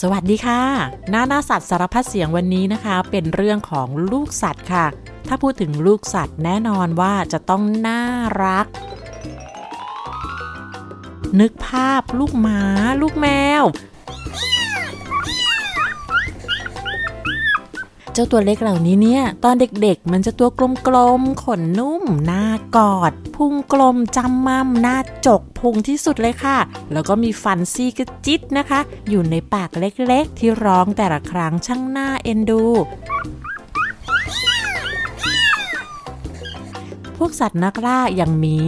สวัสดีค่ะ หน้าหน้าสัตว์สารพัดเสียงวันนี้นะคะ เป็นเรื่องของลูกสัตว์ค่ะ ถ้าพูดถึงลูกสัตว์แน่นอนว่าจะต้องน่ารัก นึกภาพลูกหมา ลูกแมว เจ้าตัวเล็กเหล่านี้เนี่ยตอนเด็กๆ มันจะตัวกลมๆ ขนนุ่ม หน้ากอด พุงกลมจำมั่มหน้าจกพุงที่สุดเลยค่ะ แล้วก็มีฟันซี่กระจิตนะคะ อยู่ในปากเล็กๆ ที่ร้องแต่ละครั้งช่างหน้าเอ็นดูพวกสัตว์นักล่าอย่างหมี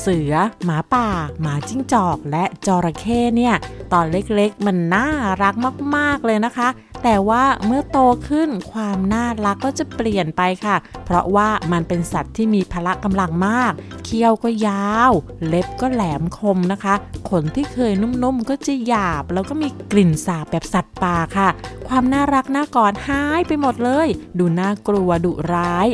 เสือ หมาป่า หมาจิ้งจอก และจระเข้เนี่ย ตอนเล็กๆ มันน่ารักมากๆเลยนะคะ แต่ว่าเมื่อโตขึ้นความน่ารักก็จะเปลี่ยนไปค่ะ เพราะว่ามันเป็นสัตว์ที่มีพละกำลังมาก เคี้ยวก็ยาว เล็บก็แหลมคมนะคะ ขนที่เคยนุ่มๆก็จะหยาบ แล้วก็มีกลิ่นสาบแบบสัตว์ป่าค่ะ ความน่ารักน่ากอดหายไปหมดเลย ดูน่ากลัวดุร้าย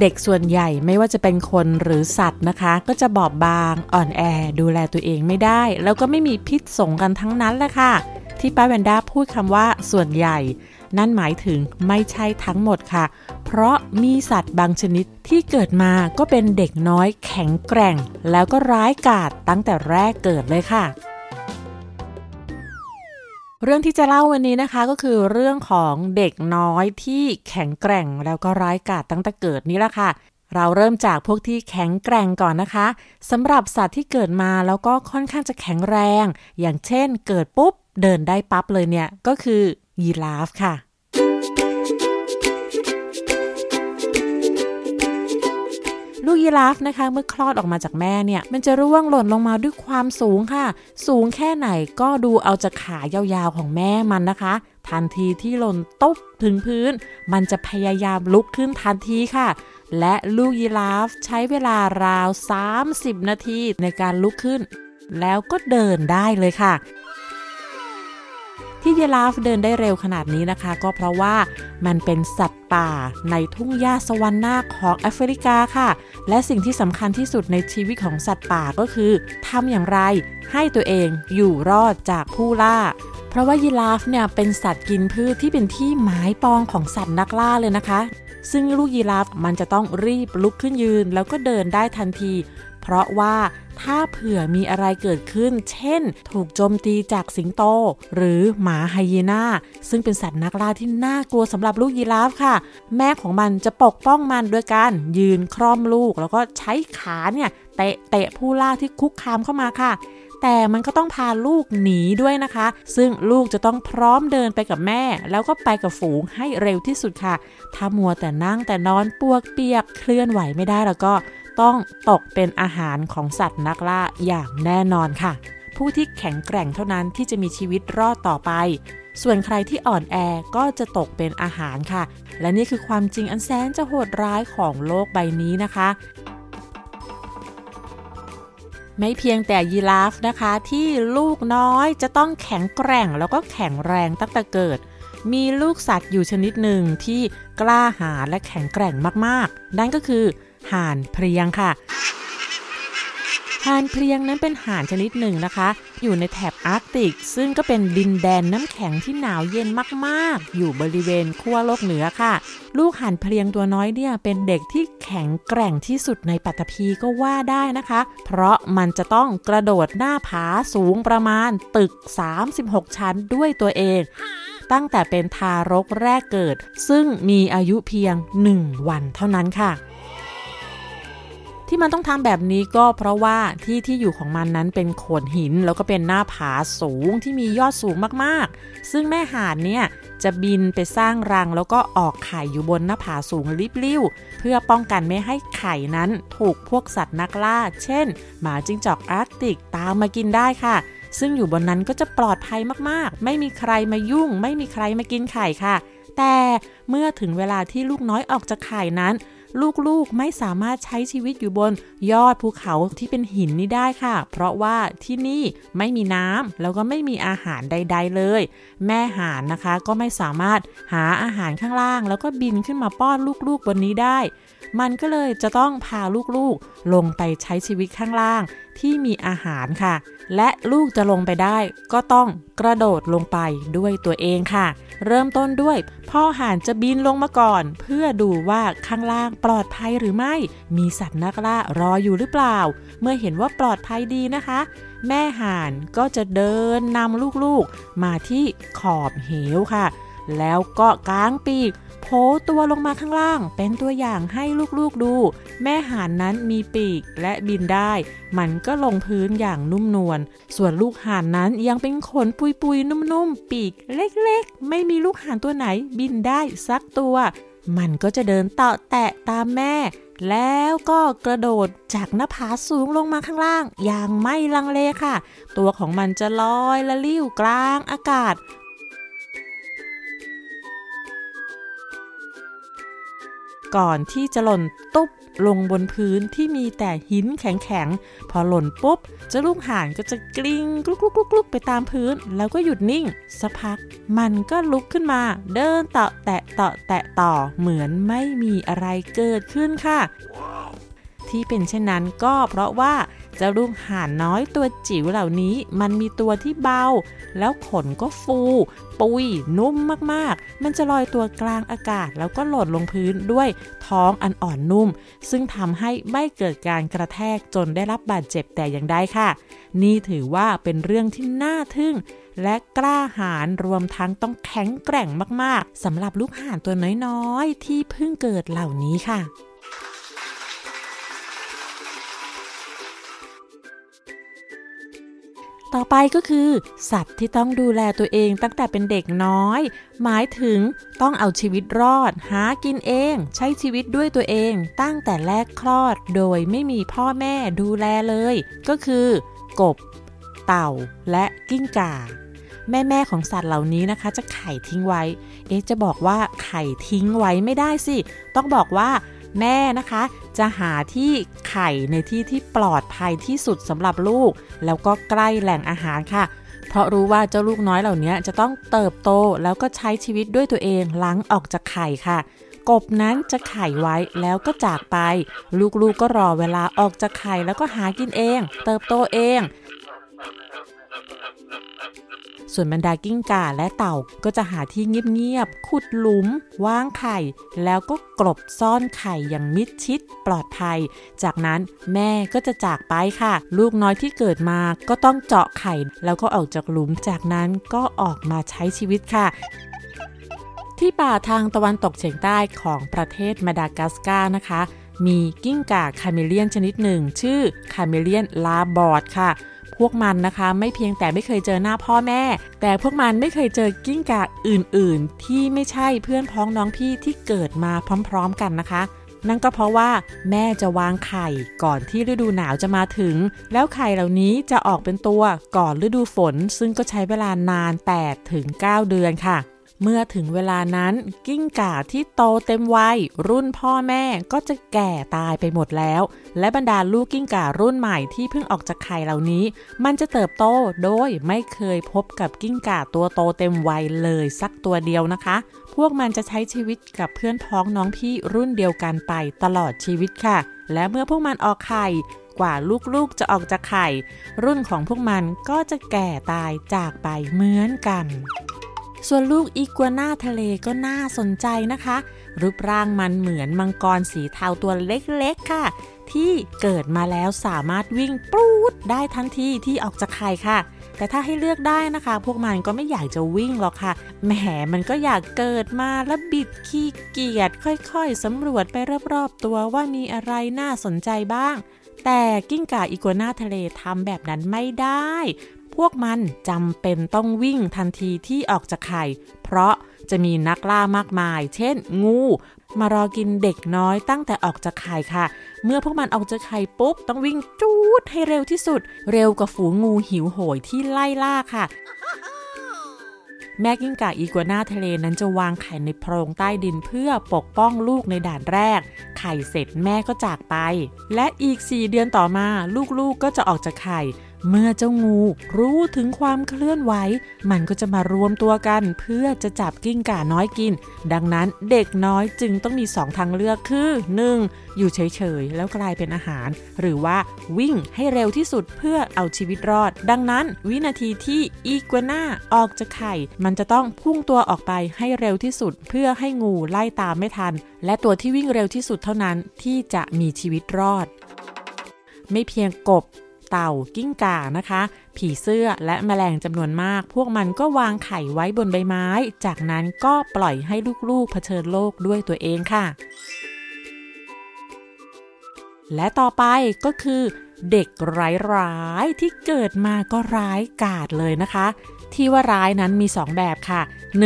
เด็กส่วนใหญ่ไม่ว่าจะเป็นคนหรือสัตว์นะคะ ก็จะบอบบางอ่อนแอ ดูแลตัวเองไม่ได้ แล้วก็ไม่มีพิษสงกันทั้งนั้นแหละค่ะ ที่ป้าแวนด้าพูดคำว่าส่วนใหญ่ นั่นหมายถึงไม่ใช่ทั้งหมดค่ะ เพราะมีสัตว์บางชนิดที่เกิดมาก็เป็นเด็กน้อยแข็งแกร่ง แล้วก็ร้ายกาจตั้งแต่แรกเกิดเลยค่ะ เรื่องที่จะเล่าวันนี้นะคะก็คือเรื่องของเด็กน้อยที่แข็งแกร่งแล้วก็ร้ายกาจตั้งแต่เกิดนี่แหละค่ะเราเริ่มจากพวกที่แข็งแกร่งก่อนนะคะสำหรับสัตว์ที่เกิดมาแล้วก็ค่อนข้างจะแข็งแรง อย่างเช่นเกิดปุ๊บเดินได้ปั๊บเลยเนี่ยก็คือยีราฟค่ะ ลูกยีราฟนะคะ เมื่อคลอดออกมาจากแม่เนี่ย มันจะร่วงหล่นลงมาด้วยความสูงค่ะ สูงแค่ไหนก็ดูเอาจากขายาวๆของแม่มันนะคะทันทีที่หล่นตุบถึงพื้น มันจะพยายามลุกขึ้นทันทีค่ะ และลูกยีราฟใช้เวลาราว 30 นาทีในการลุกขึ้น แล้วก็เดินได้เลยค่ะ ที่ยีราฟเดินได้เร็วขนาดนี้นะคะ ก็เพราะว่ามันเป็นสัตว์ป่าในทุ่งหญ้าสวรรค์นาของแอฟริกาค่ะ และสิ่งที่สำคัญที่สุดในชีวิตของสัตว์ป่าก็คือทำอย่างไรให้ตัวเองอยู่รอดจากผู้ล่า เพราะว่ายีราฟเนี่ยเป็นสัตว์กินพืชที่เป็นที่หมายปองของสัตว์นักล่าเลยนะคะซึ่งลูกยีราฟมันจะต้องรีบลุกขึ้นยืน แล้วก็เดินได้ทันที เพราะว่าถ้าเผื่อมีอะไรเกิดขึ้น เช่น ถูกโจมตีจากสิงโต หรือหมาไฮยีน่า ซึ่งเป็นสัตว์นักล่าที่น่ากลัวสำหรับลูกยีราฟค่ะ แม่ของมันจะปกป้องมันด้วยการยืนคร่อมลูก แล้วก็ใช้ขาเนี่ยเตะเตะผู้ล่าที่คุกคามเข้ามาค่ะแต่มันก็ต้องพาลูกหนีด้วยนะคะ ซึ่งลูกจะต้องพร้อมเดินไปกับแม่ แล้วก็ไปกับฝูงให้เร็วที่สุดค่ะ ถ้ามัวแต่นั่งแต่นอนปวกเปียกเคลื่อนไหวไม่ได้แล้วก็ ต้องตกเป็นอาหารของสัตว์นักล่าอย่างแน่นอนค่ะ ผู้ที่แข็งแกร่งเท่านั้นที่จะมีชีวิตรอดต่อไป ส่วนใครที่อ่อนแอก็จะตกเป็นอาหารค่ะ และนี่คือความจริงอันแสนจะโหดร้ายของโลกใบนี้นะคะไม่เพียงแต่ยีราฟนะคะ ที่ลูกน้อยจะต้องแข็งแกร่งแล้วก็แข็งแรงตั้งแต่เกิด มีลูกสัตว์อยู่ชนิดหนึ่งที่กล้าหาญและแข็งแกร่งมากๆ นั่นก็คือ ห่านเพียงค่ะ ห่านเพียงนั้นเป็นห่านชนิดหนึ่งนะคะ อยู่ในแถบอาร์กติก ซึ่งก็เป็นดินแดนน้ำแข็งที่หนาวเย็นมากๆ อยู่บริเวณขั้วโลกเหนือค่ะ ลูกห่านเพียงตัวน้อยเนี่ยเป็นเด็กที่แข็งแกร่งที่สุดในปัตภีก็ว่าได้นะคะ เพราะมันจะต้องกระโดดหน้าผาสูงประมาณตึก 36 ชั้นด้วยตัวเองตั้งแต่เป็นทารกแรกเกิด ซึ่งมีอายุเพียง 1 วันเท่านั้นค่ะ ที่มันต้องทำแบบนี้ก็เพราะว่าที่ที่อยู่ของมันนั้นเป็นโขดหิน แล้วก็เป็นหน้าผาสูงที่มียอดสูงมากๆ ซึ่งแม่ห่านเนี่ยจะบินไปสร้างรัง แล้วก็ออกไข่อยู่บนหน้าผาสูงริบลิ่วเพื่อป้องกันไม่ให้ไข่นั้นถูกพวกสัตว์นักล่า เช่น หมาจิ้งจอกอาร์กติกตามมากินได้ค่ะ ซึ่งอยู่บนนั้นก็จะปลอดภัยมากๆ ไม่มีใครมายุ่ง ไม่มีใครมากินไข่ค่ะ แต่เมื่อถึงเวลาที่ลูกน้อยออกจากไข่นั้น ลูกๆไม่สามารถใช้ชีวิตอยู่บนยอดภูเขาที่เป็นหินนี้ได้ค่ะ เพราะว่าที่นี่ไม่มีน้ำแล้วก็ไม่มีอาหารใด ๆ เลย แม่ห่านนะคะก็ไม่สามารถหาอาหารข้างล่าง แล้วก็บินขึ้นมาป้อนลูกๆบนนี้ได้ มันก็เลยจะต้องพาลูกๆลงไปใช้ชีวิตข้างล่างที่มีอาหารค่ะ และลูกจะลงไปได้ก็ต้องกระโดดลงไปด้วยตัวเองค่ะ เริ่มต้นด้วย พ่อห่านจะบินลงมาก่อน เพื่อดูว่าข้างล่างปลอดภัยหรือไม่ มีสัตว์นักล่ารออยู่หรือเปล่า เมื่อเห็นว่าปลอดภัยดีนะคะ แม่ห่านก็จะเดินนำลูกๆ มาที่ขอบเหวค่ะ แล้วก็กางปีกโผล่ตัวลงมาข้างล่าง เป็นตัวอย่างให้ลูกๆดู แม่ห่านนั้นมีปีกและบินได้ มันก็ลงพื้นอย่างนุ่มนวล ส่วนลูกห่านนั้นยังเป็นขนปุยๆ นุ่มๆ ปีกเล็กๆ ไม่มีลูกห่านตัวไหนบินได้สักตัว มันก็จะเดินเตาะแตะตามแม่ แล้วก็กระโดดจากหน้าผาสูงลงมาข้างล่าง อย่างไม่ลังเลค่ะ ตัวของมันจะลอยละลิ้วกลางอากาศ ก่อนที่จะหล่นตุ๊บลงบนพื้นที่มีแต่หินแข็งๆ พอหล่นปุ๊บเจ้าลูกห่านก็จะกลิ้งกลุกลุกลุกไปตามพื้น แล้วก็หยุดนิ่ง สักพัก มันก็ลุกขึ้นมา เดินเตาะแตะเตาะแตะต่อเหมือนไม่มีอะไรเกิดขึ้นค่ะ ที่เป็นเช่นนั้นก็เพราะว่า เจ้าลูกห่านน้อยตัวจิ๋วเหล่านี้ มันมีตัวที่เบา แล้วขนก็ฟู ปุยนุ่มมากๆ มันจะลอยตัวกลางอากาศ แล้วก็หล่นลงพื้นด้วยท้องอันอ่อนนุ่ม ซึ่งทำให้ไม่เกิดการกระแทกจนได้รับบาดเจ็บแต่อย่างใดค่ะ นี่ถือว่าเป็นเรื่องที่น่าทึ่งและกล้าหาญรวมทั้งต้องแข็งแกร่งมากๆสำหรับลูกห่านตัวน้อยๆ ที่เพิ่งเกิดเหล่านี้ค่ะ ต่อไปก็คือ สัตว์ที่ต้องดูแลตัวเองตั้งแต่เป็นเด็กน้อย หมายถึงต้องเอาชีวิตรอด หากินเอง ใช้ชีวิตด้วยตัวเองตั้งแต่แรกคลอด โดยไม่มีพ่อแม่ดูแลเลย ก็คือ กบ เต่าและกิ้งก่าแม่แม่ของสัตว์เหล่านี้นะคะ จะไข่ทิ้งไว้ เอ๊ะจะบอกว่าไข่ทิ้งไว้ไม่ได้สิ ต้องบอกว่า แม่นะคะ จะหาที่ไข่ในที่ที่ปลอดภัยที่สุดสำหรับลูก แล้วก็ใกล้แหล่งอาหารค่ะ เพราะรู้ว่าเจ้าลูกน้อยเหล่านี้จะต้องเติบโตแล้วก็ใช้ชีวิตด้วยตัวเองหลังออกจากไข่ค่ะกบนั้นจะไข่ไว้แล้วก็จากไป ลูกๆกก็รอเวลาออกจากไข่แล้วก็หากินเอง เติบโตเอง ส่วนบรรดากิ้งก่าและเต่าก็จะหาที่เงียบๆขุดหลุมวางไข่ แล้วก็กลบซ่อนไข่อย่างมิดชิดปลอดภัย จากนั้นแม่ก็จะจากไปค่ะ ลูกน้อยที่เกิดมาก็ต้องเจาะไข่ แล้วก็ออกจากหลุมจากนั้นก็ออกมาใช้ชีวิตค่ะที่ป่าทางตะวันตกเฉียงใต้ของประเทศมาดากัสการ์นะคะ มีกิ้งก่าคาเมเลียนชนิดหนึ่ง ชื่อchameleon Labord ค่ะ พวกมันนะคะ ไม่เพียงแต่ไม่เคยเจอหน้าพ่อแม่ แต่พวกมันไม่เคยเจอกิ้งก่าอื่นๆ ที่ไม่ใช่เพื่อนพ้องน้องพี่ที่เกิดมาพร้อมๆกันนะคะ นั่นก็เพราะว่าแม่จะวางไข่ก่อนที่ฤดูหนาวจะมาถึง แล้วไข่เหล่านี้จะออกเป็นตัวก่อนฤดูฝน ซึ่งก็ใช้เวลานาน8ถึง9เดือนค่ะ เมื่อถึงเวลานั้นกิ้งก่าที่โตเต็มวัยรุ่นพ่อแม่ก็จะแก่ตายไปหมดแล้ว และบรรดาลูกกิ้งก่ารุ่นใหม่ที่เพิ่งออกจากไข่เหล่านี้ มันจะเติบโตโดยไม่เคยพบกับกิ้งก่าตัวโตเต็มวัยเลยสักตัวเดียวนะคะ พวกมันจะใช้ชีวิตกับเพื่อนพ้องน้องพี่รุ่นเดียวกันไปตลอดชีวิตค่ะ และเมื่อพวกมันออกไข่กว่าลูกๆจะออกจากไข่ รุ่นของพวกมันก็จะแก่ตายจากไปเหมือนกัน ส่วนลูกอีกัวน่าทะเลก็น่าสนใจนะคะ รูปร่างมันเหมือนมังกรสีเทาตัวเล็กๆค่ะ ที่เกิดมาแล้วสามารถวิ่งปู๊ดได้ทันทีที่ออกจากไข่ค่ะ แต่ถ้าให้เลือกได้นะคะ พวกมันก็ไม่อยากจะวิ่งหรอกค่ะ แหมมันก็อยากเกิดมาแล้วบิดขี้เกียจค่อยๆสำรวจไปรอบๆตัวว่ามีอะไรน่าสนใจบ้างแต่กิ้งก่าอีกัวน่าทะเลทำแบบนั้นไม่ได้ พวกมันจำเป็นต้องวิ่งทันทีที่ออกจากไข่ เพราะจะมีนักล่ามากมาย เช่น งู มารอกินเด็กน้อยตั้งแต่ออกจากไข่ค่ะ เมื่อพวกมันออกจากไข่ปุ๊บ ต้องวิ่งจูดให้เร็วที่สุด เร็วกว่าฝูงงูหิวโหยที่ไล่ล่าค่ะแม่กิ้งก่าอีกัวน่าทะเลนั้นจะวางไข่ในโพรงใต้ดินเพื่อปกป้องลูกในด่านแรก ไข่เสร็จแม่ก็จากไป และอีก 4 เดือนต่อมา ลูกๆกก็จะออกจากไข่ เมื่อเจ้างูรู้ถึงความเคลื่อนไหว มันก็จะมารวมตัวกันเพื่อจะจับกิ้งก่าน้อยกิน ดังนั้นเด็กน้อยจึงต้องมีสองทางเลือกคือ 1. อยู่เฉยๆ แล้วกลายเป็นอาหาร หรือว่าวิ่งให้เร็วที่สุดเพื่อเอาชีวิตรอด ดังนั้น วินาทีที่อีกัวน่าออกจากไข่ มันจะต้องพุ่งตัวออกไปให้เร็วที่สุด เพื่อให้งูไล่ตามไม่ทัน และตัวที่วิ่งเร็วที่สุดเท่านั้นที่จะมีชีวิตรอด ไม่เพียงกบ เต่ากิ้งก่านะคะ ผีเสื้อและแมลงจำนวนมาก พวกมันก็วางไข่ไว้บนใบไม้ จากนั้นก็ปล่อยให้ลูกๆเผชิญโลกด้วยตัวเองค่ะ และต่อไปก็คือ เด็กร้ายๆที่เกิดมาก็ร้ายกาจเลยนะคะ ที่ว่าร้ายนั้นมี 2 แบบค่ะ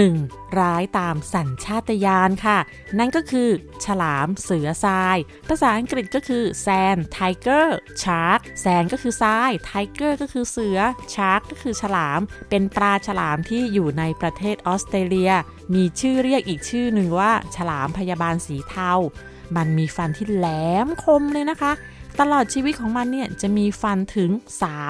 1. ร้ายตามสัญชาตญาณค่ะ นั่นก็คือ ฉลาม เสือทราย ภาษาอังกฤษก็คือ sand tiger shark sand ก็คือทราย tiger ก็คือเสือ shark ก็คือฉลาม เป็นปลาฉลามที่อยู่ในประเทศออสเตรเลีย มีชื่อเรียกอีกชื่อหนึ่งว่า ฉลามพยาบาลสีเทามันมีฟันที่แหลมคมเลยนะคะ ตลอดชีวิตของมันเนี่ยจะมีฟันถึง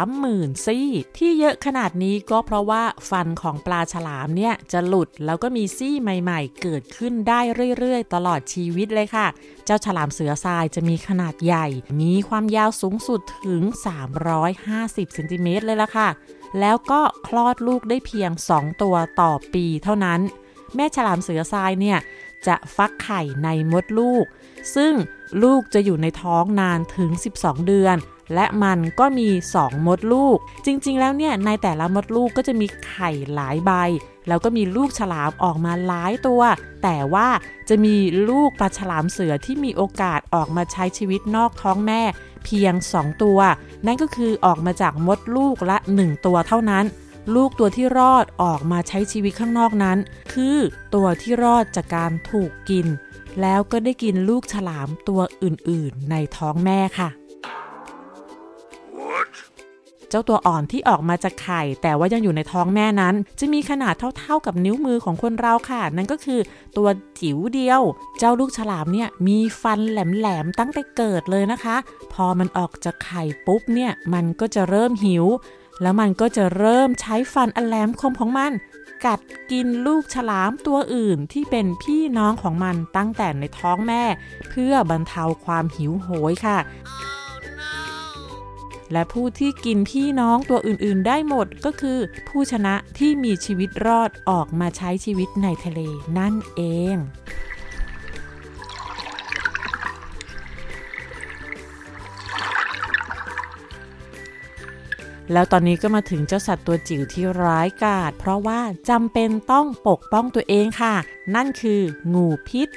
30,000 ซี่ ที่เยอะขนาดนี้ก็เพราะว่าฟันของปลาฉลามเนี่ยจะหลุดแล้วก็มีซี่ใหม่ๆ เกิดขึ้นได้เรื่อยๆ ตลอดชีวิตเลยค่ะ เจ้าฉลามเสือทรายจะมีขนาดใหญ่ มีความยาวสูงสุดถึง 350เซนติเมตรเลยล่ะค่ะ แล้วก็คลอดลูกได้เพียง 2 ตัวต่อปีเท่านั้น แม่ฉลามเสือทรายเนี่ย จะฟักไข่ในมดลูก ซึ่งลูกจะอยู่ในท้องนานถึง 12 เดือน และมันก็มี 2 มดลูก จริงๆ แล้วเนี่ยในแต่ละมดลูกก็จะมีไข่หลายใบ แล้วก็มีลูกฉลามออกมาหลายตัว แต่ว่าจะมีลูกปลาฉลามเสือที่มีโอกาสออกมาใช้ชีวิตนอกท้องแม่เพียง 2 ตัว นั่นก็คือออกมาจากมดลูกละ 1 ตัวเท่านั้น ลูกตัวที่รอดออกมาใช้ชีวิตข้างนอกนั้น คือตัวที่รอดจากการถูกกิน แล้วก็ได้กินลูกฉลามตัวอื่นๆ ในท้องแม่ค่ะ เจ้าตัวอ่อนที่ออกมาจากไข่ แต่ว่ายังอยู่ในท้องแม่นั้น จะมีขนาดเท่าๆกับนิ้วมือของคนเราค่ะ นั่นก็คือตัวจิ๋วเดียว เจ้าลูกฉลามเนี่ยมีฟันแหลมๆตั้งแต่เกิดเลยนะคะ พอมันออกจากไข่ปุ๊บเนี่ยมันก็จะเริ่มหิว แล้วมันก็จะเริ่มใช้ฟันอันแหลมคมของมัน กัดกินลูกฉลามตัวอื่นที่เป็นพี่น้องของมันตั้งแต่ในท้องแม่ เพื่อบรรเทาความหิวโหยค่ะและผู้ที่กินพี่น้องตัวอื่นๆ ได้หมดก็คือ ผู้ชนะที่มีชีวิตรอดออกมาใช้ชีวิตในทะเลนั่นเอง แล้วตอนนี้ก็มาถึงเจ้าสัตว์ตัวจิ๋วที่ร้ายกาจเพราะว่าจำเป็นต้องปกป้องตัวเองค่ะ นั่นคืองูพิษ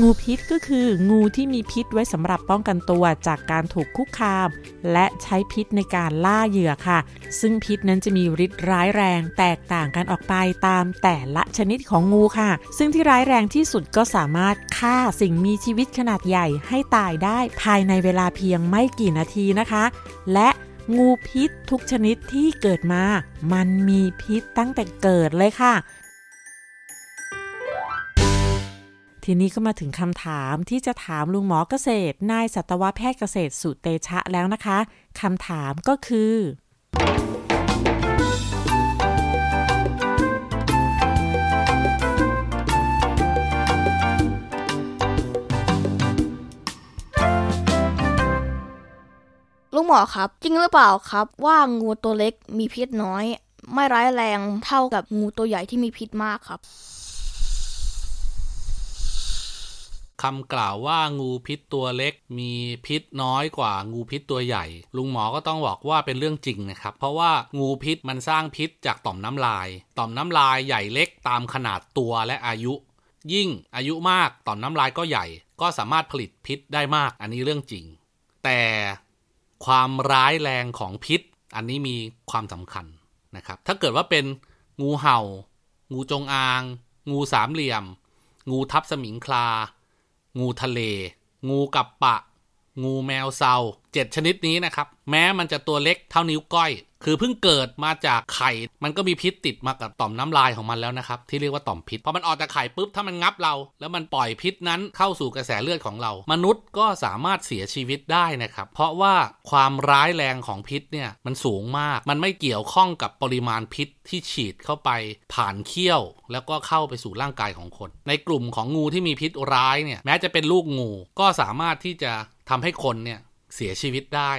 งูพิษก็คืองูที่มีพิษไว้สำหรับป้องกันตัวจากการถูกคุกคาม และใช้พิษในการล่าเหยื่อค่ะ ซึ่งพิษนั้นจะมีฤทธิ์ร้ายแรง แตกต่างกันออกไปตามแต่ละชนิดของงูค่ะ ซึ่งที่ร้ายแรงที่สุดก็สามารถฆ่าสิ่งมีชีวิตขนาดใหญ่ให้ตายได้ภายในเวลาเพียงไม่กี่นาทีนะคะ และงูพิษทุกชนิดที่เกิดมา มันมีพิษตั้งแต่เกิดเลยค่ะ ทีนี้ก็มาถึงคำถามที่จะถามลุงหมอเกษตร นายสัตวแพทย์เกษตรสุเตชะแล้วนะคะคำถามก็คือ ลุงหมอครับ จริงหรือเปล่าครับ ว่างูตัวเล็กมีพิษน้อย ไม่ร้ายแรงเท่ากับงูตัวใหญ่ที่มีพิษมากครับ คำกล่าวว่างูพิษตัวเล็ก มีพิษน้อยกว่างูพิษตัวใหญ่ ลุงหมอก็ต้องบอกว่าเป็นเรื่องจริงนะครับ เพราะว่างูพิษมันสร้างพิษจากต่อมน้ำลาย ต่อมน้ำลายใหญ่เล็กตามขนาดตัวและอายุ ยิ่งอายุมากต่อมน้ำลายก็ใหญ่ ก็สามารถผลิตพิษได้มาก อันนี้เรื่องจริง แต่ความร้ายแรงของพิษ อันนี้มีความสำคัญนะครับ ถ้าเกิดว่าเป็นงูเห่า งูจงอาง งูสามเหลี่ยม งูทับสมิงคลา งูทะเล งูกับปะ งูแมวเซาเจ็ดชนิดนี้นะครับ แม้มันจะตัวเล็กเท่านิ้วก้อย คือเพิ่งเกิดมาจากไข่ มันก็มีพิษติดมากับต่อมน้ำลายของมันแล้วนะครับ ที่เรียกว่าต่อมพิษพอมันออกจากไข่ปุ๊บถ้ามันงับเรา แล้วมันปล่อยพิษนั้นเข้าสู่กระแสเลือดของเรา มนุษย์ก็สามารถเสียชีวิตได้นะครับ เพราะว่าความร้ายแรงของพิษเนี่ยมันสูงมาก มันไม่เกี่ยวข้องกับปริมาณพิษที่ฉีดเข้าไปผ่านเขี้ยว แล้วก็เข้าไปสู่ร่างกายของคน ในกลุ่มของงูที่มีพิษร้ายเนี่ยแม้จะเป็นลูกงูก็สามารถที่จะทำให้คนเนี่ยเสียชีวิตได้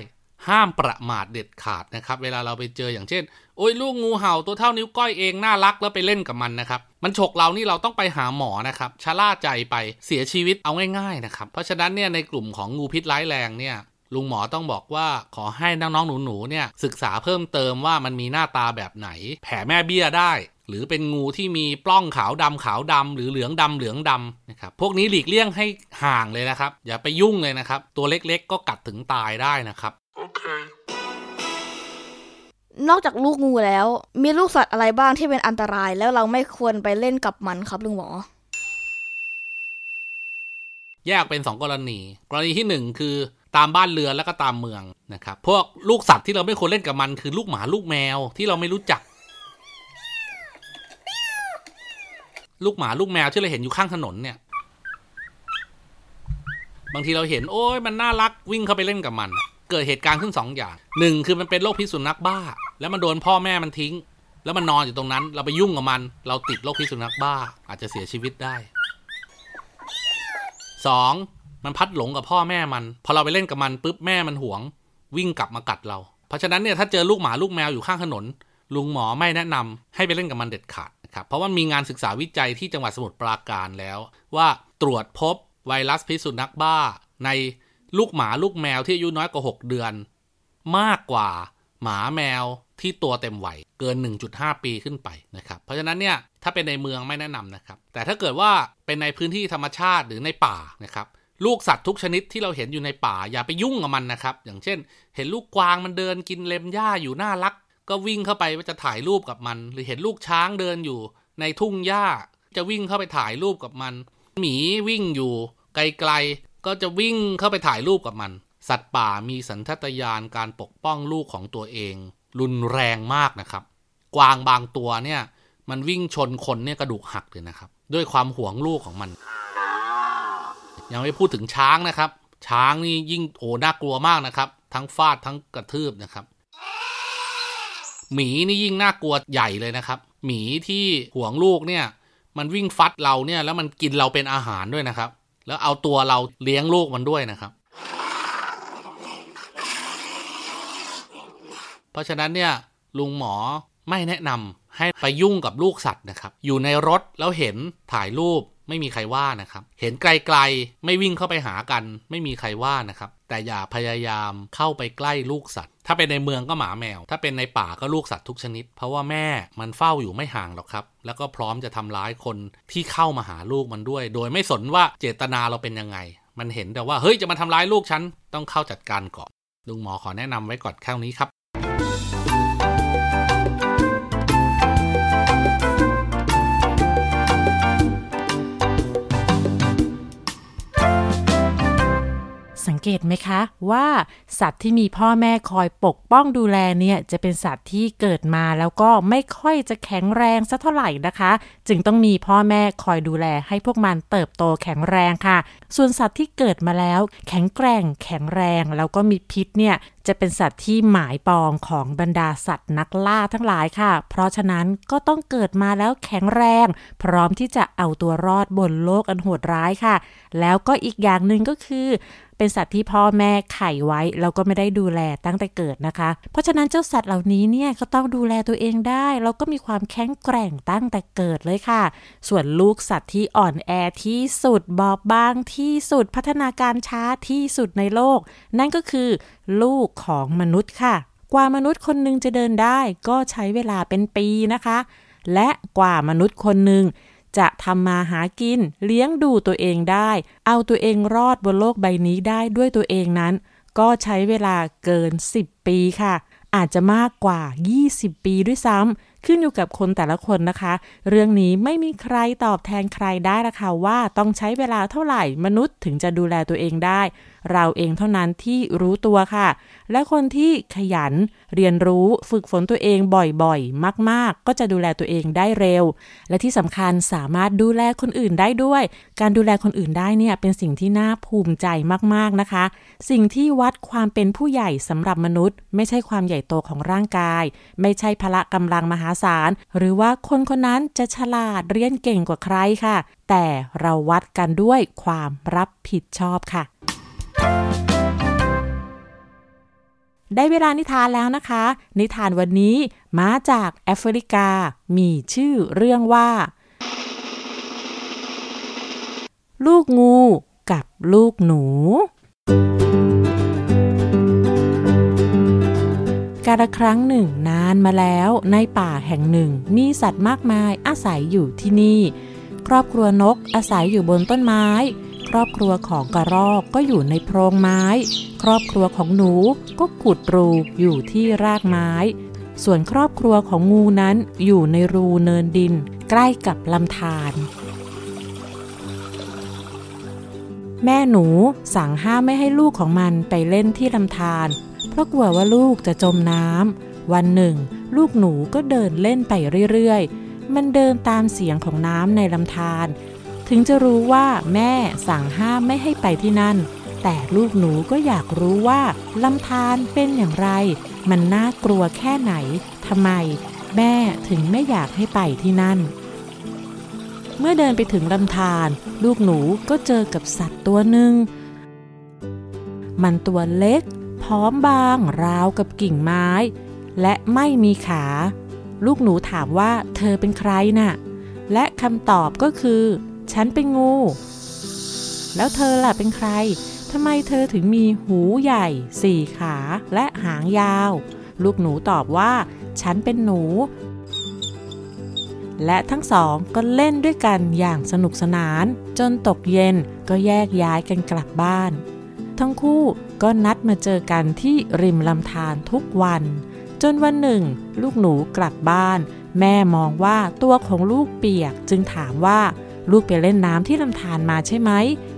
ห้ามประมาทเด็ดขาดนะครับ เวลาเราไปเจออย่างเช่น โอ้ยลูกงูเห่าตัวเท่านิ้วก้อยเองน่ารักแล้วไปเล่นกับมันนะครับ มันฉกเรานี่เราต้องไปหาหมอนะครับชะล่าใจไปเสียชีวิตเอาง่ายๆนะครับ เพราะฉะนั้นเนี่ยในกลุ่มของงูพิษร้ายแรงเนี่ยลุงหมอต้องบอกว่าขอให้น้องๆหนูๆเนี่ยศึกษาเพิ่มเติมว่ามันมีหน้าตาแบบไหน แผ่แม่เบี้ยได้ หรือเป็นงูที่มีปล้องขาวดำขาวดำหรือเหลืองดำเหลืองดำนะครับพวกนี้หลีกเลี่ยงให้ห่างเลยนะครับ อย่าไปยุ่งเลยนะครับ ตัวเล็กๆ ก็กัดถึงตายได้นะครับ Okay. นอกจากลูกงูแล้ว มีลูกสัตว์อะไรบ้างที่เป็นอันตรายแล้วเราไม่ควรไปเล่นกับมันครับลุงหมอแยกเป็น 2 กรณี กรณีที่ 1 คือตามบ้านเรือนแล้วก็ตามเมืองนะครับ พวกลูกสัตว์ที่เราไม่ควรเล่นกับมันคือลูกหมาลูกแมวที่เราไม่รู้จัก ลูกหมาลูกแมวที่เราเห็นอยู่ข้างถนนเนี่ย บางทีเราเห็น โอ้ยมันน่ารักวิ่งเข้าไปเล่นกับมัน เกิดเหตุการณ์ขึ้นสองอย่างหนึ่งคือมันเป็นโรคพิษสุนัขบ้า แล้วมันโดนพ่อแม่มันทิ้ง แล้วมันนอนอยู่ตรงนั้น เราไปยุ่งกับมัน เราติดโรคพิษสุนัขบ้า อาจจะเสียชีวิตได้สองมันพัดหลงกับพ่อแม่มัน พอเราไปเล่นกับมันปุ๊บแม่มันหวง วิ่งกลับมากัดเรา เพราะฉะนั้นเนี่ยถ้าเจอลูกหมาลูกแมวอยู่ข้างถนน ลุงหมอไม่แนะนำให้ไปเล่นกับมันเด็ดขาด ครับเพราะว่ามีงานศึกษาวิจัยที่จังหวัดสมุทรปราการแล้ว ว่าตรวจพบไวรัสพิษสุนัขบ้า ในลูกหมาลูกแมวที่อายุน้อยกว่า 6 เดือน มากกว่าหมาแมวที่ตัวเต็มวัยเกิน 1.5 ปีขึ้นไปนะครับ เพราะฉะนั้นเนี่ยถ้าเป็นในเมืองไม่แนะนำนะครับ แต่ถ้าเกิดว่าเป็นในพื้นที่ธรรมชาติหรือในป่านะครับลูกสัตว์ทุกชนิดที่เราเห็นอยู่ในป่าอย่าไปยุ่งกับมันนะครับ อย่างเช่น เห็นลูกกวางมันเดินกินเล็มหญ้าอยู่น่ารัก ก็วิ่งเข้าไปว่าจะถ่ายรูปกับมัน หรือเห็นลูกช้างเดินอยู่ ในทุ่งหญ้า จะวิ่งเข้าไปถ่ายรูปกับมัน หมีวิ่งอยู่ ไกลๆ ก็จะวิ่งเข้าไปถ่ายรูปกับมัน สัตว์ป่ามีสัญชาตญาณการปกป้องลูกของตัวเอง รุนแรงมากนะครับ กวางบางตัวเนี่ย มันวิ่งชนคนเนี่ยกระดูกหักเลยนะครับ ด้วยความหวงลูกของมัน ยังไม่พูดถึงช้างนะครับ ช้างนี่ยิ่งโอ้น่ากลัวมากนะครับ ทั้งฟาดทั้งกระทืบนะครับ หมีนี่ยิ่งน่ากลัวใหญ่เลยนะครับ หมีที่ห่วงลูกเนี่ย มันวิ่งฟัดเราเนี่ย แล้วมันกินเราเป็นอาหารด้วยนะครับ แล้วเอาตัวเราเลี้ยงลูกมันด้วยนะครับ เพราะฉะนั้นเนี่ยลุงหมอไม่แนะนำให้ไปยุ่งกับลูกสัตว์นะครับ อยู่ในรถแล้วเห็นถ่ายรูปไม่มีใครว่านะครับ เห็นไกลๆ ไม่วิ่งเข้าไปหากัน ไม่มีใครว่านะครับ แต่อย่าพยายามเข้าไปใกล้ลูกสัตว์ ถ้าเป็นในเมืองก็หมาแมว ถ้าเป็นในป่าก็ลูกสัตว์ทุกชนิด เพราะว่าแม่มันเฝ้าอยู่ไม่ห่างหรอกครับ แล้วก็พร้อมจะทำร้ายคนที่เข้ามาหาลูกมันด้วย โดยไม่สนว่าเจตนาเราเป็นยังไง มันเห็นแต่ว่าเฮ้ยจะมาทำร้ายลูกฉันต้องเข้าจัดการก่อนลุงหมอขอแนะนำไว้ก่อนแค่นี้ครับ สังเกตไหมคะ ว่าสัตว์ที่มีพ่อแม่คอยปกป้องดูแลเนี่ยจะเป็นสัตว์ที่เกิดมาแล้วก็ไม่ค่อยจะแข็งแรงสักเท่าไหร่นะคะ จึงต้องมีพ่อแม่คอยดูแลให้พวกมันเติบโตแข็งแรงค่ะ ส่วนสัตว์ที่เกิดมาแล้ว แข็งแกร่งแข็งแรงแล้วก็มีพิษเนี่ยจะเป็นสัตว์ที่หมายปองของบรรดาสัตว์นักล่าทั้งหลายค่ะ เพราะฉะนั้นก็ต้องเกิดมาแล้วแข็งแรง พร้อมที่จะเอาตัวรอดบนโลกอันโหดร้ายค่ะ แล้วก็อีกอย่างหนึ่งก็คือ เป็นสัตว์ที่พ่อแม่ไข่ไว้แล้วก็ไม่ได้ดูแลตั้งแต่เกิดนะคะ เพราะฉะนั้นเจ้าสัตว์เหล่านี้เนี่ยก็ต้องดูแลตัวเองได้ แล้วก็มีความแข็งแกร่งตั้งแต่เกิดเลยค่ะ ส่วนลูกสัตว์ที่อ่อนแอที่สุดบอบบางที่สุดพัฒนาการช้าที่สุดในโลก นั่นก็คือลูกของมนุษย์ค่ะ กว่ามนุษย์คนหนึ่งจะเดินได้ก็ใช้เวลาเป็นปีนะคะ และกว่ามนุษย์คนหนึ่งจะทำมาหากินเลี้ยงดูตัวเองได้ เอาตัวเองรอดบนโลกใบนี้ได้ด้วยตัวเองนั้น ก็ใช้เวลาเกิน 10 ปีค่ะ อาจจะมากกว่า 20 ปีด้วยซ้ำขึ้นอยู่กับคนแต่ละคนนะคะ เรื่องนี้ไม่มีใครตอบแทนใครได้ละค่ะว่าต้องใช้เวลาเท่าไหร่มนุษย์ถึงจะดูแลตัวเองได้ เราเองเท่านั้นที่รู้ตัวค่ะ และคนที่ขยันเรียนรู้ฝึกฝนตัวเองบ่อยๆ มากๆ ก็จะดูแลตัวเองได้เร็ว และที่สำคัญสามารถดูแลคนอื่นได้ด้วย การดูแลคนอื่นได้เนี่ยเป็นสิ่งที่น่าภูมิใจมากๆนะคะ สิ่งที่วัดความเป็นผู้ใหญ่สำหรับมนุษย์ ไม่ใช่ความใหญ่โตของร่างกาย ไม่ใช่พละกำลังมหาศาล หรือว่าคนคนนั้นจะฉลาดเรียนเก่งกว่าใครค่ะ แต่เราวัดกันด้วยความรับผิดชอบค่ะ ได้เวลานิทานแล้วนะคะ นิทานวันนี้มาจากแอฟริกา มีชื่อเรื่องว่า ลูกงูกับลูกหนู กาลครั้งหนึ่งนานมาแล้วในป่าแห่งหนึ่งมีสัตว์มากมายอาศัยอยู่ที่นี่ ครอบครัวนกอาศัยอยู่บนต้นไม้ รอบครัวของกระรอกก็อยู่ในโพรงไม้ ครอบครัวของหนูก็ขุดรูอยู่ที่รากไม้ ส่วนครอบครัวของงูนั้นอยู่ในรูเนินดิน ใกล้กับลำธารแม่หนูสั่งห้ามไม่ให้ลูกของมันไปเล่นที่ลำธารเพราะกลัวว่าลูกจะจมน้ำวันหนึ่ง ลูกหนูก็เดินเล่นไปเรื่อยๆ มันเดินตามเสียงของน้ำในลำธาร ถึงจะรู้ว่าแม่สั่งห้ามไม่ให้ไปที่นั่น แต่ลูกหนูก็อยากรู้ว่าลำธารเป็นอย่างไร มันน่ากลัวแค่ไหนทำไม แม่ถึงไม่อยากให้ไปที่นั่น เมื่อเดินไปถึงลำธารลูกหนูก็เจอกับสัตว์ตัวหนึ่ง มันตัวเล็กพร้อมบางราวกับกิ่งไม้ และไม่มีขา ลูกหนูถามว่าเธอเป็นใครน่ะ และคำตอบก็คือ ฉันเป็นงู แล้วเธอล่ะเป็นใครทำไมเธอถึงมีหูใหญ่สี่ขาและหางยาว ลูกหนูตอบว่า ฉันเป็นหนู และทั้งสองก็เล่นด้วยกันอย่างสนุกสนาน จนตกเย็นก็แยกย้ายกันกลับบ้าน ทั้งคู่ก็นัดมาเจอกันที่ริมลำธารทุกวัน จนวันหนึ่ง ลูกหนูกลับบ้าน แม่มองว่าตัวของลูกเปียกจึงถามว่า ลูกไปเล่นน้ำที่ลำธารมาใช่ไหม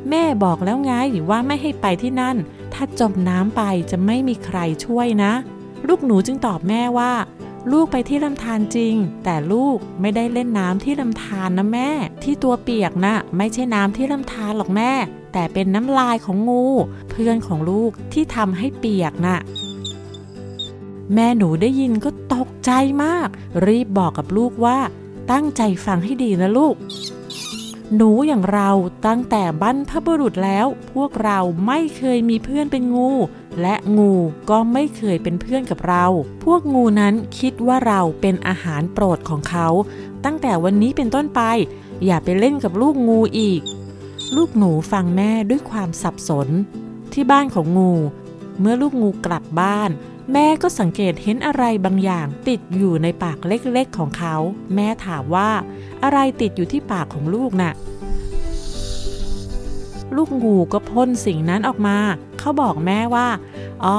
แม่บอกแล้วไงว่าไม่ให้ไปที่นั่น ถ้าจมน้ำไปจะไม่มีใครช่วยนะ ลูกหนูจึงตอบแม่ว่า ลูกไปที่ลำธารจริง แต่ลูกไม่ได้เล่นน้ำที่ลำธารนะแม่ ที่ตัวเปียกนะ่ะไม่ใช่น้ำที่ลำธารหรอกแม่ แต่เป็นน้ำลายของงู เพื่อนของลูกที่ทำให้เปียกน่ะแม่หนูได้ยินก็ตกใจมาก รีบบอกกับลูกว่า ตั้งใจฟังให้ดีนะลูก หนูอย่างเราตั้งแต่บรรพบุรุษแล้ว พวกเราไม่เคยมีเพื่อนเป็นงู และงูก็ไม่เคยเป็นเพื่อนกับเรา พวกงูนั้นคิดว่าเราเป็นอาหารโปรดของเขา ตั้งแต่วันนี้เป็นต้นไป อย่าไปเล่นกับลูกงูอีก ลูกหนูฟังแม่ด้วยความสับสน ที่บ้านของงู เมื่อลูกงูกลับบ้าน แม่ก็สังเกตเห็นอะไรบางอย่างติดอยู่ในปากเล็กๆของเขา แม่ถามว่า อะไรติดอยู่ที่ปากของลูกน่ะ ลูกงูก็พ่นสิ่งนั้นออกมา เขาบอกแม่ว่า อ๋อ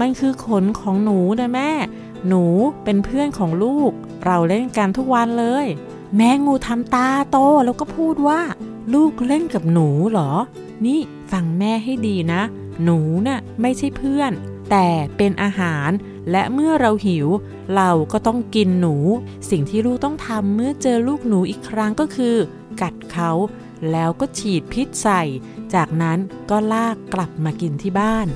มันคือขนของหนูนะแม่ หนูเป็นเพื่อนของลูก เราเล่นกันทุกวันเลย แม่งูทำตาโตแล้วก็พูดว่า ลูกเล่นกับหนูเหรอ นี่ฟังแม่ให้ดีนะ หนูน่ะไม่ใช่เพื่อน แต่เป็นอาหารและเมื่อเราหิว เราก็ต้องกินหนู สิ่งที่ลูกต้องทำเมื่อเจอลูกหนูอีกครั้งก็คือ กัดเขาแล้วก็ฉีดพิษใส่ จากนั้นก็ลากกลับมากินที่บ้าน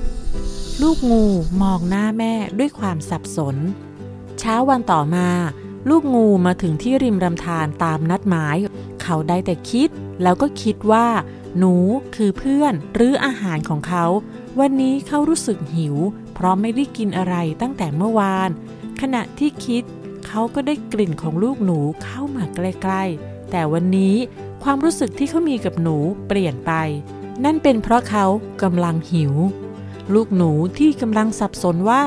ลูกงูมองหน้าแม่ด้วยความสับสน เช้าวันต่อมา ลูกงูมาถึงที่ริมลำธารตามนัดหมาย เขาได้แต่คิดแล้วก็คิดว่า หนูคือเพื่อนหรืออาหารของเขา วันนี้เขารู้สึกหิว เพราะไม่ได้กินอะไรตั้งแต่เมื่อวาน ขณะที่คิดเขาก็ได้กลิ่นของลูกหนูเข้ามาใกล้ๆ แต่วันนี้ความรู้สึกที่เขามีกับหนูเปลี่ยนไป นั่นเป็นเพราะเขากำลังหิว ลูกหนูที่กำลังสับสนว่า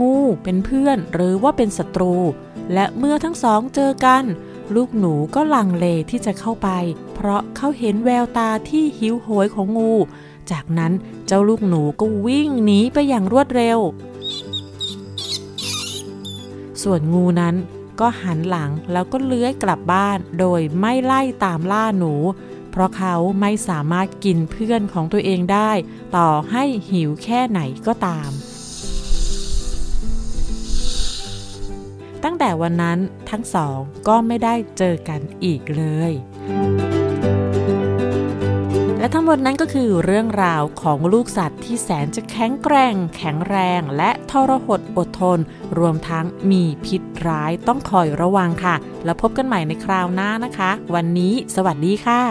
งูเป็นเพื่อนหรือว่าเป็นศัตรู และเมื่อทั้งสองเจอกัน ลูกหนูก็ลังเลที่จะเข้าไป เพราะเขาเห็นแววตาที่หิวโหยของงู จากนั้นเจ้าลูกหนูก็วิ่งหนีไปอย่างรวดเร็ว ส่วนงูนั้นก็หันหลังแล้วก็เลื้อยกลับบ้านโดยไม่ไล่ตามล่าหนู เพราะเขาไม่สามารถกินเพื่อนของตัวเองได้ ต่อให้หิวแค่ไหนก็ตาม ตั้งแต่วันนั้นทั้งสองก็ไม่ได้เจอกันอีกเลย และทั้งหมดนั้นก็คือเรื่องราวของลูกสัตว์ที่แสนจะแข็งแกร่ง แข็งแรง และทรหดอดทน รวมทั้งมีพิษร้ายต้องคอยระวังค่ะ แล้วพบกันใหม่ในคราวหน้านะคะ วันนี้ สวัสดีค่ะ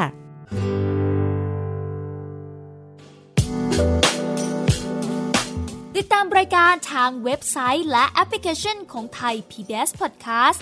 ติดตามรายการทางเว็บไซต์และแอปพลิเคชันของไทย PBS Podcast